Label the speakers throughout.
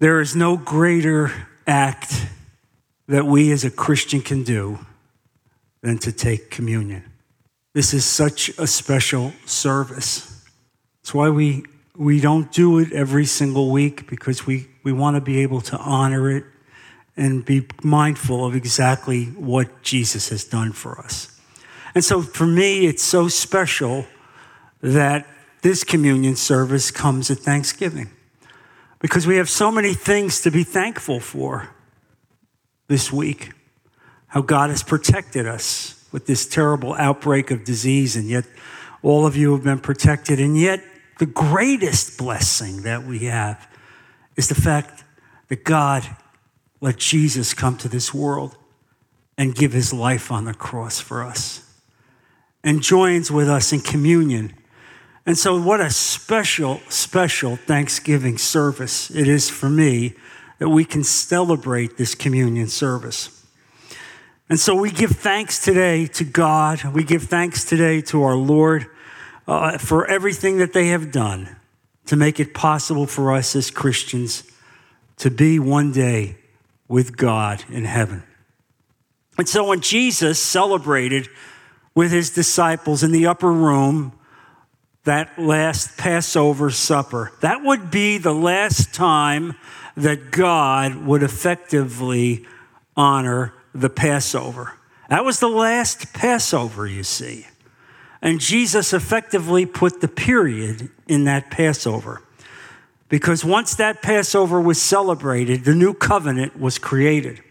Speaker 1: There is no greater act that we as a Christian can do than to take communion. This is such a special service. That's why we, we don't do it every single week because we, we want to be able to honor it and be mindful of exactly what Jesus has done for us. And so for me, it's so special that this communion service comes at Thanksgiving because we have so many things to be thankful for this week. How God has protected us with this terrible outbreak of disease, and yet all of you have been protected. And yet, the greatest blessing that we have is the fact that God let Jesus come to this world and give his life on the cross for us and joins with us in communion. And so, what a special, special Thanksgiving service it is for me that we can celebrate this communion service. And so, we give thanks today to God. We give thanks today to our Lord uh, for everything that they have done to make it possible for us as Christians to be one day with God in heaven. And so when Jesus celebrated with his disciples in the upper room that last Passover supper, that would be the last time that God would effectively honor the Passover. That was the last Passover, you see. And Jesus effectively put the period in that Passover. Because once that Passover was celebrated, the new covenant was created.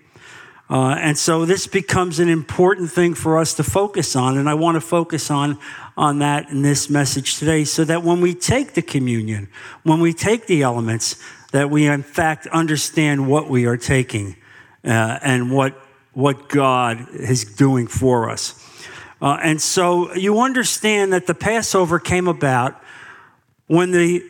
Speaker 1: Uh, and so this becomes an important thing for us to focus on. And I want to focus on, on that in this message today so that when we take the communion, when we take the elements, that we in fact understand what we are taking uh, and what, what God is doing for us. Uh, and so you understand that the Passover came about when the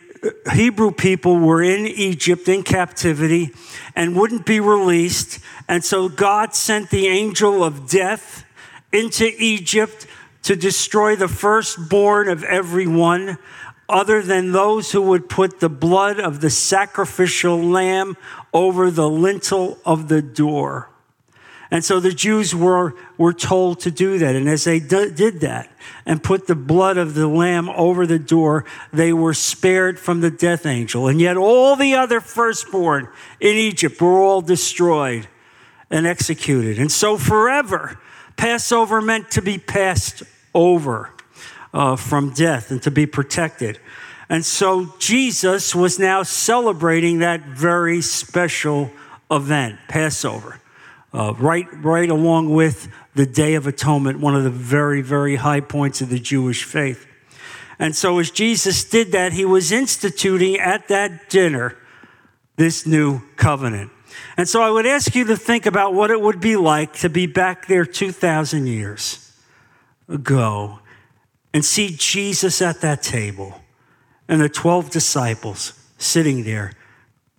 Speaker 1: Hebrew people were in Egypt in captivity and wouldn't be released. And so God sent the angel of death into Egypt to destroy the firstborn of everyone, other than those who would put the blood of the sacrificial lamb over the lintel of the door. And so the Jews were, were told to do that. And as they d- did that and put the blood of the lamb over the door, they were spared from the death angel. And yet all the other firstborn in Egypt were all destroyed and executed. And so forever, Passover meant to be passed over uh, from death and to be protected. And so Jesus was now celebrating that very special event, Passover uh, right, right along with the Day of Atonement, one of the very, very high points of the Jewish faith. And so, as Jesus did that, he was instituting at that dinner this new covenant. And so, I would ask you to think about what it would be like to be back there 2,000 years ago and see Jesus at that table and the 12 disciples sitting there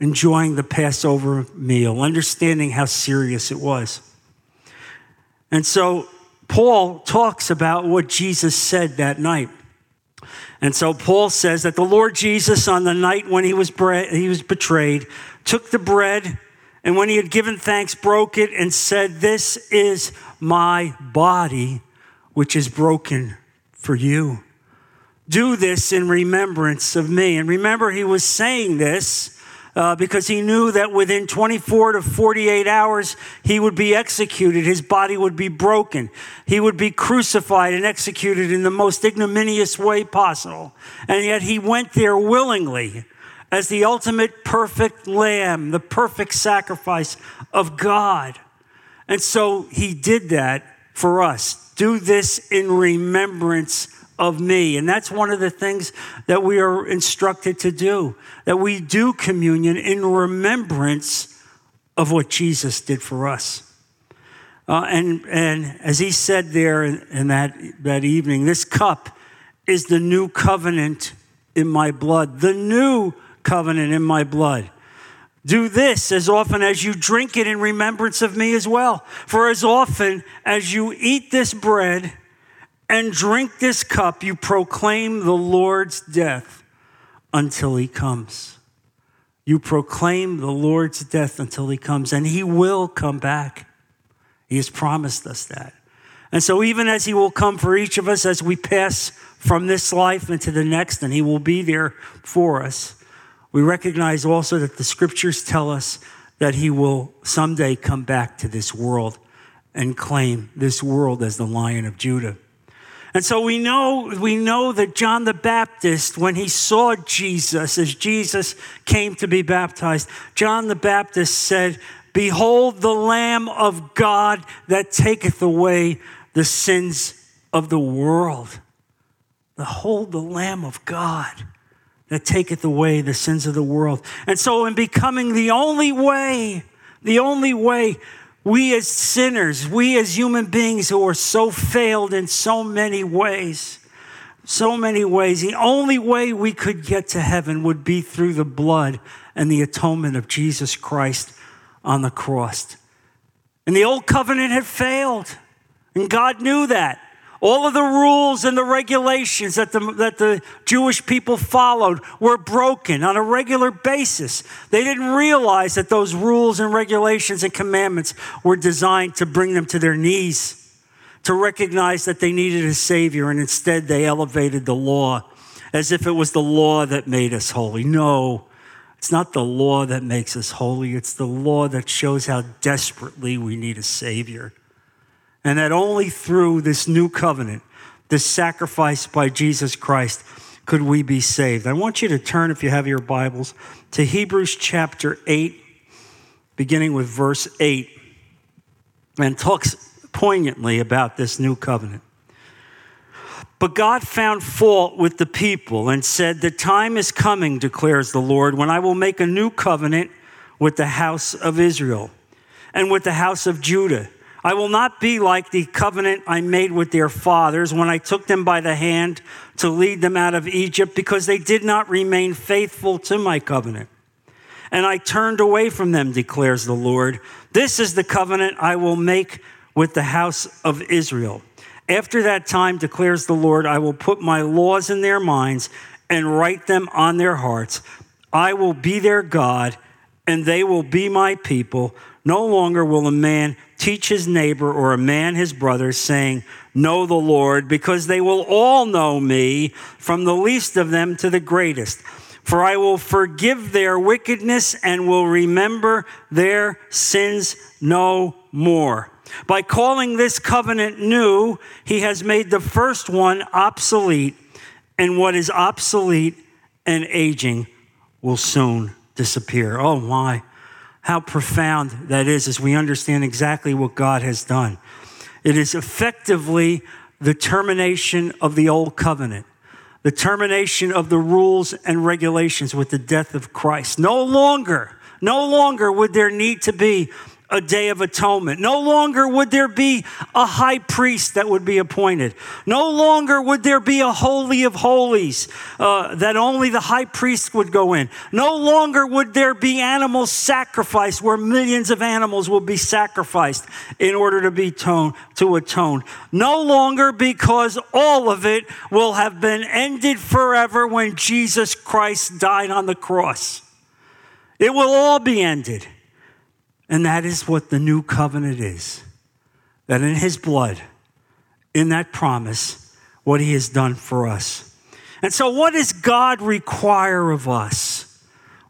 Speaker 1: enjoying the Passover meal, understanding how serious it was. And so Paul talks about what Jesus said that night. And so Paul says that the Lord Jesus, on the night when he was, bre- he was betrayed, took the bread and when he had given thanks, broke it and said, This is my body, which is broken for you. Do this in remembrance of me. And remember, he was saying this uh, because he knew that within 24 to 48 hours he would be executed. His body would be broken. He would be crucified and executed in the most ignominious way possible. And yet he went there willingly as the ultimate perfect lamb, the perfect sacrifice of God. And so he did that for us. Do this in remembrance of me. And that's one of the things that we are instructed to do, that we do communion in remembrance of what Jesus did for us. Uh, and, and as he said there in, in that, that evening, this cup is the new covenant in my blood, the new covenant in my blood. Do this as often as you drink it in remembrance of me as well. For as often as you eat this bread and drink this cup, you proclaim the Lord's death until he comes. You proclaim the Lord's death until he comes, and he will come back. He has promised us that. And so, even as he will come for each of us as we pass from this life into the next, and he will be there for us, we recognize also that the scriptures tell us that he will someday come back to this world and claim this world as the lion of Judah. And so we know, we know that John the Baptist, when he saw Jesus, as Jesus came to be baptized, John the Baptist said, Behold the Lamb of God that taketh away the sins of the world. Behold the Lamb of God that taketh away the sins of the world. And so, in becoming the only way, the only way we as sinners, we as human beings who are so failed in so many ways, so many ways, the only way we could get to heaven would be through the blood and the atonement of Jesus Christ on the cross. And the old covenant had failed, and God knew that. All of the rules and the regulations that the, that the Jewish people followed were broken on a regular basis. They didn't realize that those rules and regulations and commandments were designed to bring them to their knees, to recognize that they needed a Savior, and instead they elevated the law as if it was the law that made us holy. No, it's not the law that makes us holy, it's the law that shows how desperately we need a Savior and that only through this new covenant, this sacrifice by Jesus Christ, could we be saved. I want you to turn, if you have your Bibles, to Hebrews chapter 8, beginning with verse 8, and talks poignantly about this new covenant. But God found fault with the people and said, The time is coming, declares the Lord, when I will make a new covenant with the house of Israel and with the house of Judah I will not be like the covenant I made with their fathers when I took them by the hand to lead them out of Egypt because they did not remain faithful to my covenant. And I turned away from them, declares the Lord. This is the covenant I will make with the house of Israel. After that time, declares the Lord, I will put my laws in their minds and write them on their hearts. I will be their God, and they will be my people. No longer will a man teach his neighbor or a man his brother, saying, Know the Lord, because they will all know me, from the least of them to the greatest. For I will forgive their wickedness and will remember their sins no more. By calling this covenant new, he has made the first one obsolete, and what is obsolete and aging will soon disappear. Oh my how profound that is as we understand exactly what God has done. It is effectively the termination of the old covenant, the termination of the rules and regulations with the death of Christ. No longer, no longer would there need to be a day of atonement. No longer would there be a high priest that would be appointed. No longer would there be a holy of holies uh, that only the high priest would go in. No longer would there be animal sacrifice where millions of animals will be sacrificed in order to be tone, to atone. No longer because all of it will have been ended forever when Jesus Christ died on the cross. It will all be ended. And that is what the new covenant is that in his blood, in that promise, what he has done for us. And so, what does God require of us?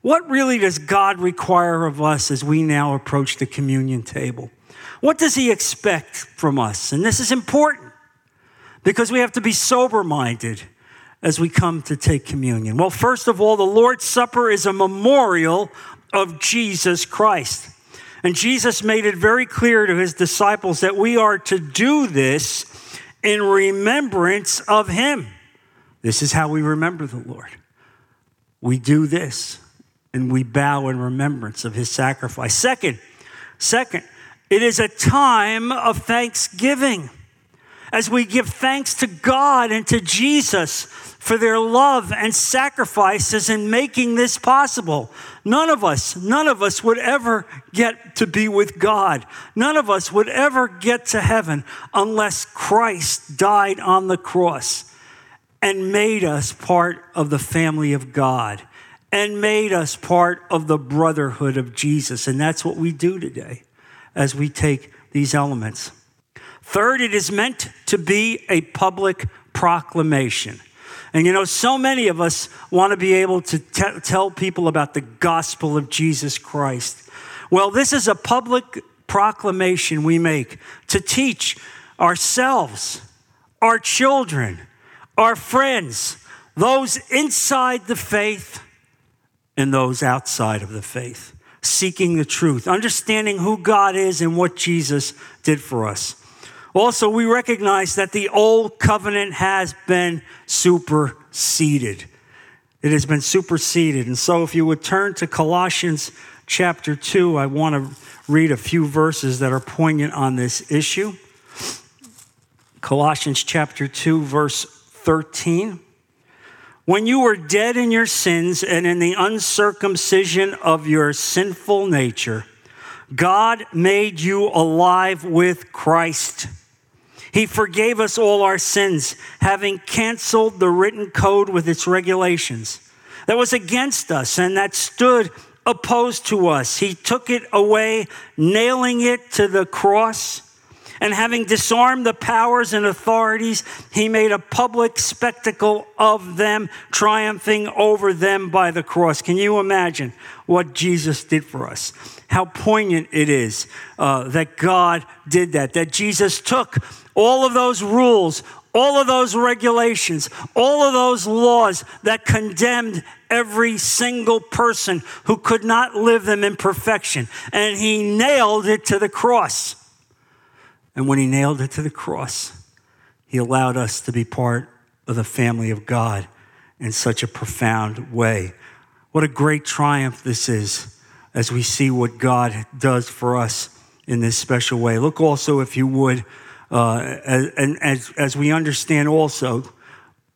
Speaker 1: What really does God require of us as we now approach the communion table? What does he expect from us? And this is important because we have to be sober minded as we come to take communion. Well, first of all, the Lord's Supper is a memorial of Jesus Christ. And Jesus made it very clear to his disciples that we are to do this in remembrance of him. This is how we remember the Lord. We do this and we bow in remembrance of his sacrifice. Second, second, it is a time of thanksgiving as we give thanks to God and to Jesus for their love and sacrifices in making this possible. None of us, none of us would ever get to be with God. None of us would ever get to heaven unless Christ died on the cross and made us part of the family of God and made us part of the brotherhood of Jesus. And that's what we do today as we take these elements. Third, it is meant to be a public proclamation. And you know, so many of us want to be able to t- tell people about the gospel of Jesus Christ. Well, this is a public proclamation we make to teach ourselves, our children, our friends, those inside the faith and those outside of the faith, seeking the truth, understanding who God is and what Jesus did for us. Also, we recognize that the old covenant has been superseded. It has been superseded. And so, if you would turn to Colossians chapter 2, I want to read a few verses that are poignant on this issue. Colossians chapter 2, verse 13. When you were dead in your sins and in the uncircumcision of your sinful nature, God made you alive with Christ. He forgave us all our sins, having canceled the written code with its regulations that was against us and that stood opposed to us. He took it away, nailing it to the cross. And having disarmed the powers and authorities, he made a public spectacle of them, triumphing over them by the cross. Can you imagine what Jesus did for us? How poignant it is uh, that God did that, that Jesus took all of those rules, all of those regulations, all of those laws that condemned every single person who could not live them in perfection. And he nailed it to the cross. And when he nailed it to the cross, he allowed us to be part of the family of God in such a profound way. What a great triumph this is as we see what God does for us in this special way. Look also, if you would, uh, and as, as we understand also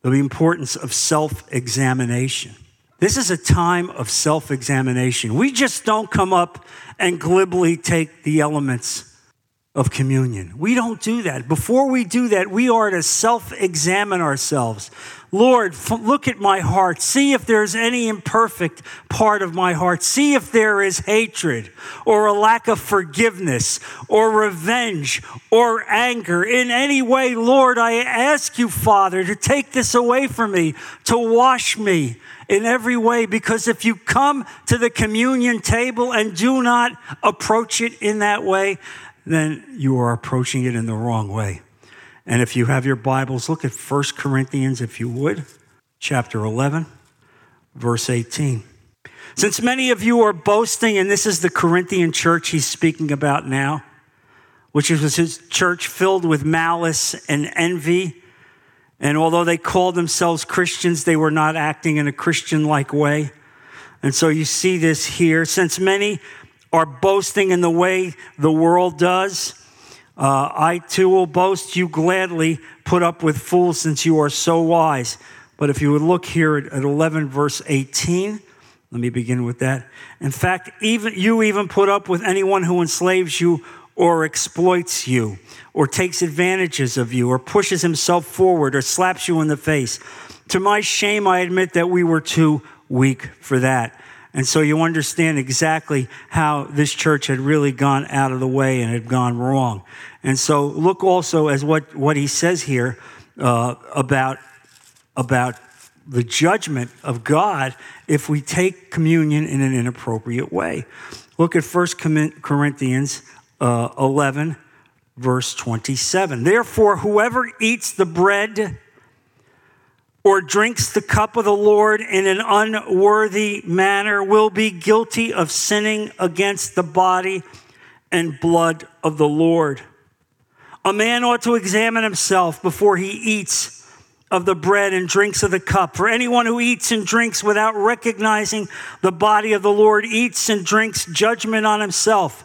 Speaker 1: the importance of self examination. This is a time of self examination. We just don't come up and glibly take the elements of communion. We don't do that. Before we do that, we are to self examine ourselves. Lord, look at my heart. See if there's any imperfect part of my heart. See if there is hatred or a lack of forgiveness or revenge or anger in any way. Lord, I ask you, Father, to take this away from me, to wash me in every way. Because if you come to the communion table and do not approach it in that way, then you are approaching it in the wrong way. And if you have your Bibles, look at 1 Corinthians, if you would, chapter 11, verse 18. Since many of you are boasting, and this is the Corinthian church he's speaking about now, which was his church filled with malice and envy. And although they called themselves Christians, they were not acting in a Christian like way. And so you see this here. Since many are boasting in the way the world does. Uh, I too will boast you gladly, put up with fools since you are so wise. But if you would look here at, at 11, verse 18, let me begin with that. In fact, even you even put up with anyone who enslaves you or exploits you or takes advantages of you or pushes himself forward or slaps you in the face. To my shame, I admit that we were too weak for that. And so you understand exactly how this church had really gone out of the way and had gone wrong. And so look also as what, what he says here uh, about, about the judgment of God if we take communion in an inappropriate way. Look at 1 Corinthians uh, 11, verse 27. Therefore, whoever eats the bread or drinks the cup of the Lord in an unworthy manner will be guilty of sinning against the body and blood of the Lord. A man ought to examine himself before he eats of the bread and drinks of the cup. For anyone who eats and drinks without recognizing the body of the Lord eats and drinks judgment on himself.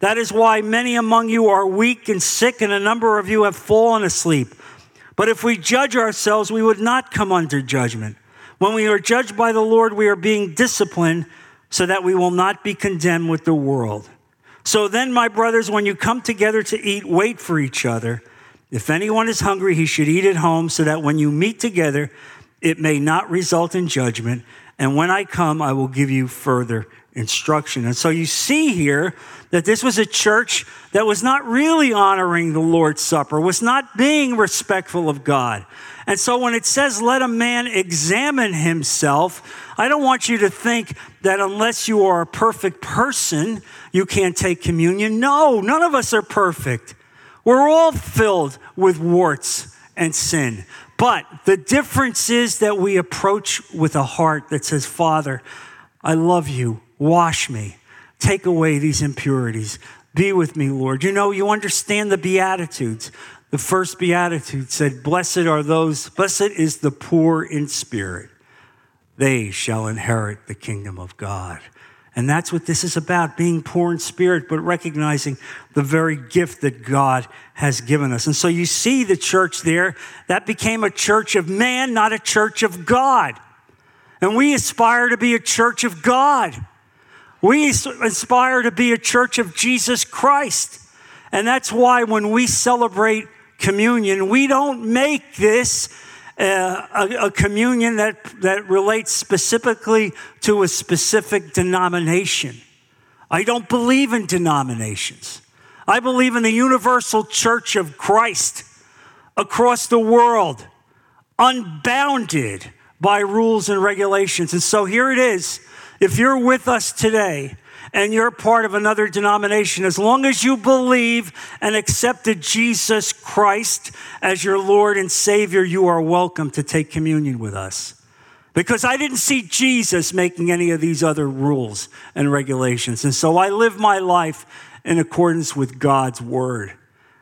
Speaker 1: That is why many among you are weak and sick, and a number of you have fallen asleep. But if we judge ourselves, we would not come under judgment. When we are judged by the Lord, we are being disciplined so that we will not be condemned with the world. So then, my brothers, when you come together to eat, wait for each other. If anyone is hungry, he should eat at home so that when you meet together, it may not result in judgment. And when I come, I will give you further instruction. And so you see here that this was a church that was not really honoring the Lord's Supper, was not being respectful of God. And so when it says, let a man examine himself, I don't want you to think that unless you are a perfect person, you can't take communion. No, none of us are perfect. We're all filled with warts and sin. But the difference is that we approach with a heart that says, Father, I love you. Wash me. Take away these impurities. Be with me, Lord. You know, you understand the Beatitudes. The first Beatitude said, Blessed are those, blessed is the poor in spirit. They shall inherit the kingdom of God. And that's what this is about being poor in spirit, but recognizing the very gift that God has given us. And so you see the church there, that became a church of man, not a church of God. And we aspire to be a church of God. We aspire to be a church of Jesus Christ. And that's why when we celebrate communion, we don't make this uh, a, a, communion that, that relates specifically to a specific denomination. I don't believe in denominations. I believe in the universal church of Christ across the world, unbounded by rules and regulations. And so here it is. If you're with us today and you're part of another denomination, as long as you believe and accepted Jesus Christ as your Lord and Savior, you are welcome to take communion with us. Because I didn't see Jesus making any of these other rules and regulations. And so I live my life in accordance with God's word.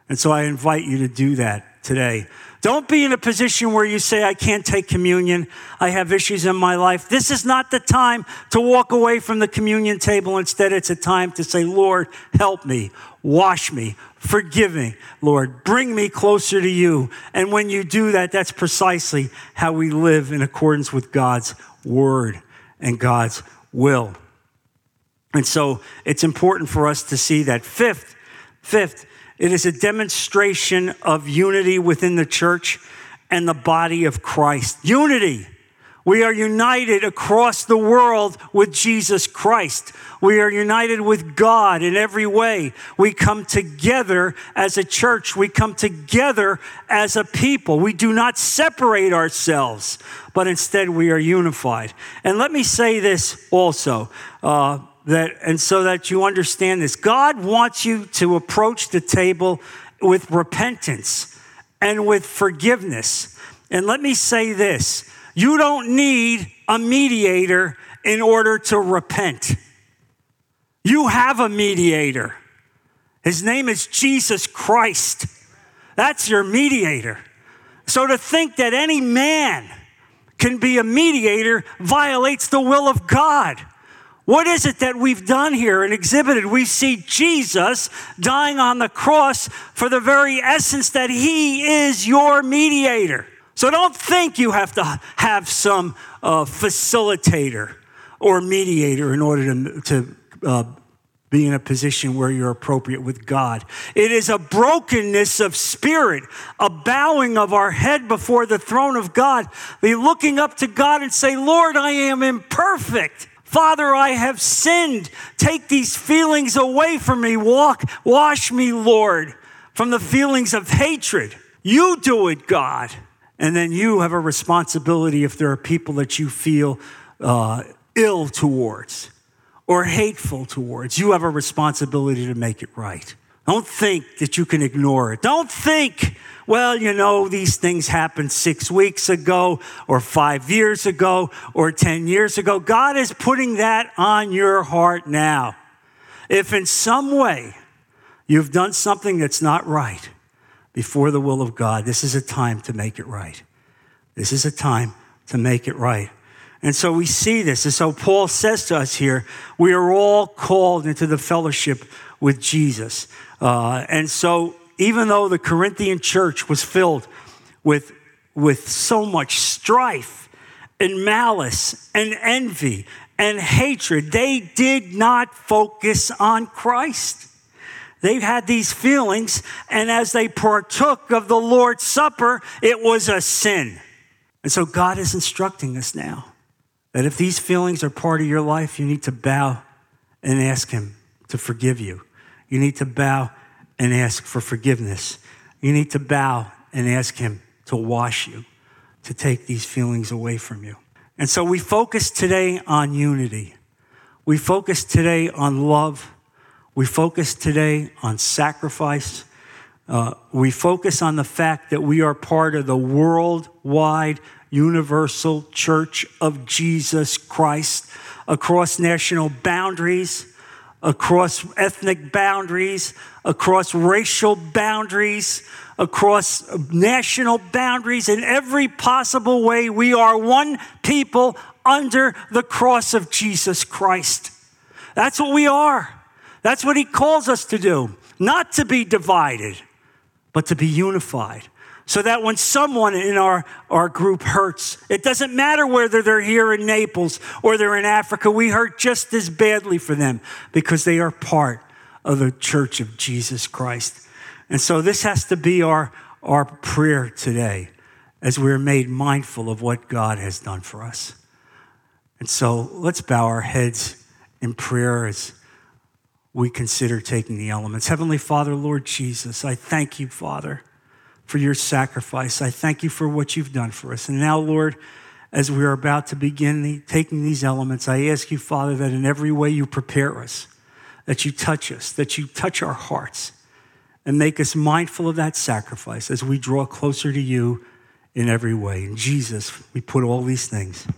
Speaker 1: And so I invite you to do that today. Don't be in a position where you say, I can't take communion. I have issues in my life. This is not the time to walk away from the communion table. Instead, it's a time to say, Lord, help me, wash me, forgive me, Lord, bring me closer to you. And when you do that, that's precisely how we live in accordance with God's word and God's will. And so it's important for us to see that. Fifth, fifth, it is a demonstration of unity within the church and the body of Christ. Unity. We are united across the world with Jesus Christ. We are united with God in every way. We come together as a church. We come together as a people. We do not separate ourselves, but instead we are unified. And let me say this also. Uh, that, and so that you understand this. God wants you to approach the table with repentance and with forgiveness. And let me say this you don't need a mediator in order to repent. You have a mediator. His name is Jesus Christ. That's your mediator. So to think that any man can be a mediator violates the will of God. What is it that we've done here and exhibited? We see Jesus dying on the cross for the very essence that he is your mediator. So don't think you have to have some uh, facilitator or mediator in order to, to uh, be in a position where you're appropriate with God. It is a brokenness of spirit, a bowing of our head before the throne of God, the looking up to God and say, Lord, I am imperfect. Father, I have sinned. Take these feelings away from me. Walk, wash me, Lord, from the feelings of hatred. You do it, God. And then you have a responsibility if there are people that you feel uh, ill towards or hateful towards. You have a responsibility to make it right. Don't think that you can ignore it. Don't think well, you know, these things happened six weeks ago, or five years ago, or 10 years ago. God is putting that on your heart now. If in some way you've done something that's not right before the will of God, this is a time to make it right. This is a time to make it right. And so we see this. And so Paul says to us here, we are all called into the fellowship with Jesus. Uh, and so even though the Corinthian church was filled with, with so much strife and malice and envy and hatred, they did not focus on Christ. They had these feelings, and as they partook of the Lord's Supper, it was a sin. And so God is instructing us now. That if these feelings are part of your life, you need to bow and ask Him to forgive you. You need to bow and ask for forgiveness. You need to bow and ask Him to wash you, to take these feelings away from you. And so we focus today on unity. We focus today on love. We focus today on sacrifice. Uh, we focus on the fact that we are part of the worldwide universal church of Jesus Christ across national boundaries, across ethnic boundaries, across racial boundaries, across national boundaries, in every possible way. We are one people under the cross of Jesus Christ. That's what we are. That's what he calls us to do, not to be divided, but to be unified. So that when someone in our, our group hurts, it doesn't matter whether they're here in Naples or they're in Africa, we hurt just as badly for them because they are part of the church of Jesus Christ. And so this has to be our, our prayer today as we're made mindful of what God has done for us. And so let's bow our heads in prayer as we consider taking the elements. Heavenly Father, Lord Jesus, I thank you, Father, for your sacrifice. I thank you for what you've done for us. And now, Lord, as we are about to begin the, taking these elements, I ask you, Father, that in every way you prepare us, that you touch us, that you touch our hearts, and make us mindful of that sacrifice as we draw closer to you in every way. In Jesus, we put all these things.